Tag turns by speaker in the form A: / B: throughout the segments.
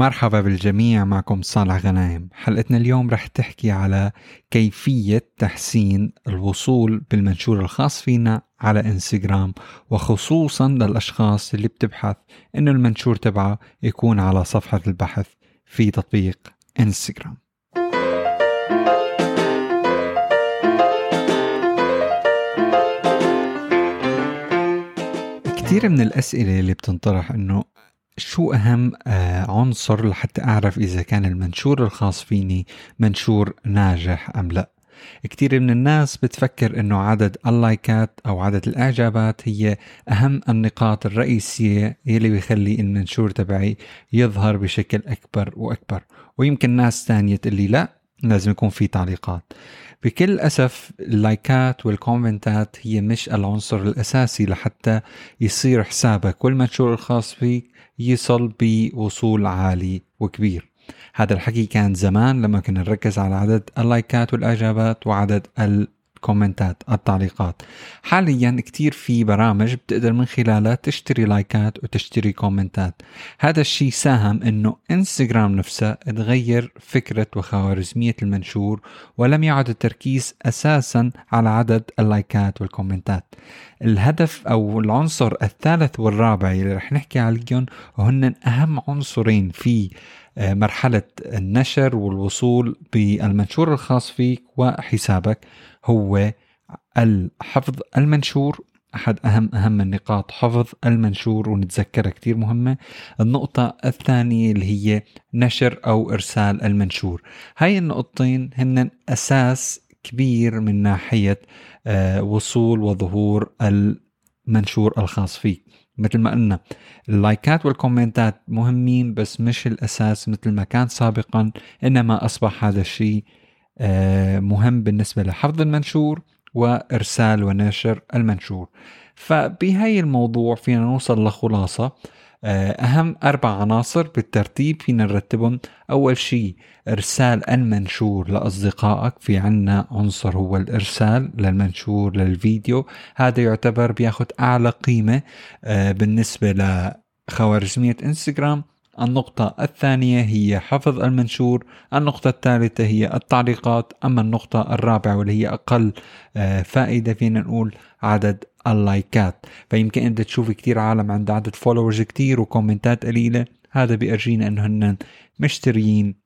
A: مرحبا بالجميع معكم صالح غنايم. حلقتنا اليوم رح تحكي على كيفية تحسين الوصول بالمنشور الخاص فينا على انستغرام وخصوصا للأشخاص اللي بتبحث إنه المنشور تبعه يكون على صفحة البحث في تطبيق انستغرام كثير من الأسئلة اللي بتنطرح إنه شو أهم آه، عنصر لحتى أعرف إذا كان المنشور الخاص فيني منشور ناجح أم لا؟ كثير من الناس بتفكر إنه عدد اللايكات أو عدد الإعجابات هي أهم النقاط الرئيسية يلي بيخلي المنشور تبعي يظهر بشكل أكبر وأكبر. ويمكن ناس تانية تقول لا لازم يكون في تعليقات. بكل أسف اللايكات والكومنتات هي مش العنصر الأساسي لحتى يصير حسابك. والمنشور الخاص فيك يصل بوصول عالي وكبير. هذا الحكي كان زمان لما كنا نركز على عدد اللايكات والإعجابات وعدد الكومنتات التعليقات. حاليا كتير في برامج بتقدر من خلالها تشتري لايكات وتشتري كومنتات. هذا الشيء ساهم إنه إنستغرام نفسها تغير فكرة وخوارزمية المنشور ولم يعد التركيز أساسا على عدد اللايكات والكومنتات. الهدف أو العنصر الثالث والرابع اللي رح نحكي عليهم وهن أهم عنصرين في مرحلة النشر والوصول بالمنشور الخاص فيك وحسابك هو الحفظ المنشور. أحد أهم أهم النقاط حفظ المنشور ونتذكرها كتير مهمة. النقطة الثانية اللي هي نشر أو إرسال المنشور. هاي النقطتين هن أساس كبير من ناحية آه، وصول وظهور المنشور الخاص فيك. مثل ما قلنا. اللايكات والكومنتات مهمين بس مش الأساس مثل ما كان سابقا إنما أصبح هذا الشيء آه، مهم بالنسبة لحفظ المنشور وإرسال ونشر المنشور. فبهاي الموضوع فينا نوصل لخلاصة. أهم أربع عناصر بالترتيب فينا نرتبهم. أول شيء إرسال المنشور لأصدقائك. في عنا عنصر هو الإرسال للمنشور للفيديو. هذا يعتبر بياخد أعلى قيمة آه، بالنسبة لخوارزمية إنستغرام. النقطة الثانية هي حفظ المنشور. النقطة الثالثة هي التعليقات. أما النقطة الرابعة واللي هي أقل آه، فائدة فينا نقول عدد اللايكات فيمكن أنت تشوف كتير عالم عند عدد followers كتير وكومنتات قليلة. هذا بيرجينا أنه هن مشتريين.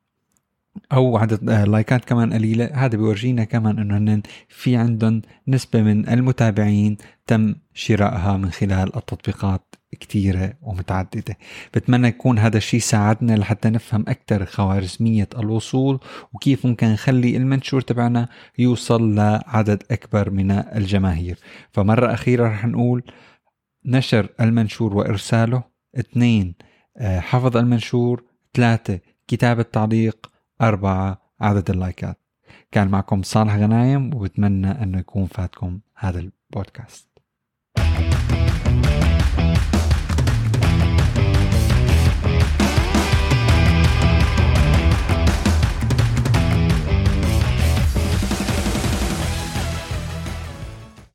A: أو عدد آه، لايكات كمان قليلة. هذا بيورجينا كمان إنه هن في عندهم نسبة من المتابعين تم شرائها من خلال التطبيقات. كتيرة ومتعددة. بتمنى يكون هذا الشيء ساعدنا لحتى نفهم أكثر خوارزمية الوصول وكيف ممكن نخلي المنشور تبعنا يوصل لعدد أكبر من الجماهير. فمرة أخيرة رح نقول نشر المنشور وإرساله. اثنين آه، حفظ المنشور. ثلاثة كتابة تعليق. أربعة عدد اللايكات. كان معكم صالح غنايم وبتمنى أنه يكون فاتكم هذا البودكاست.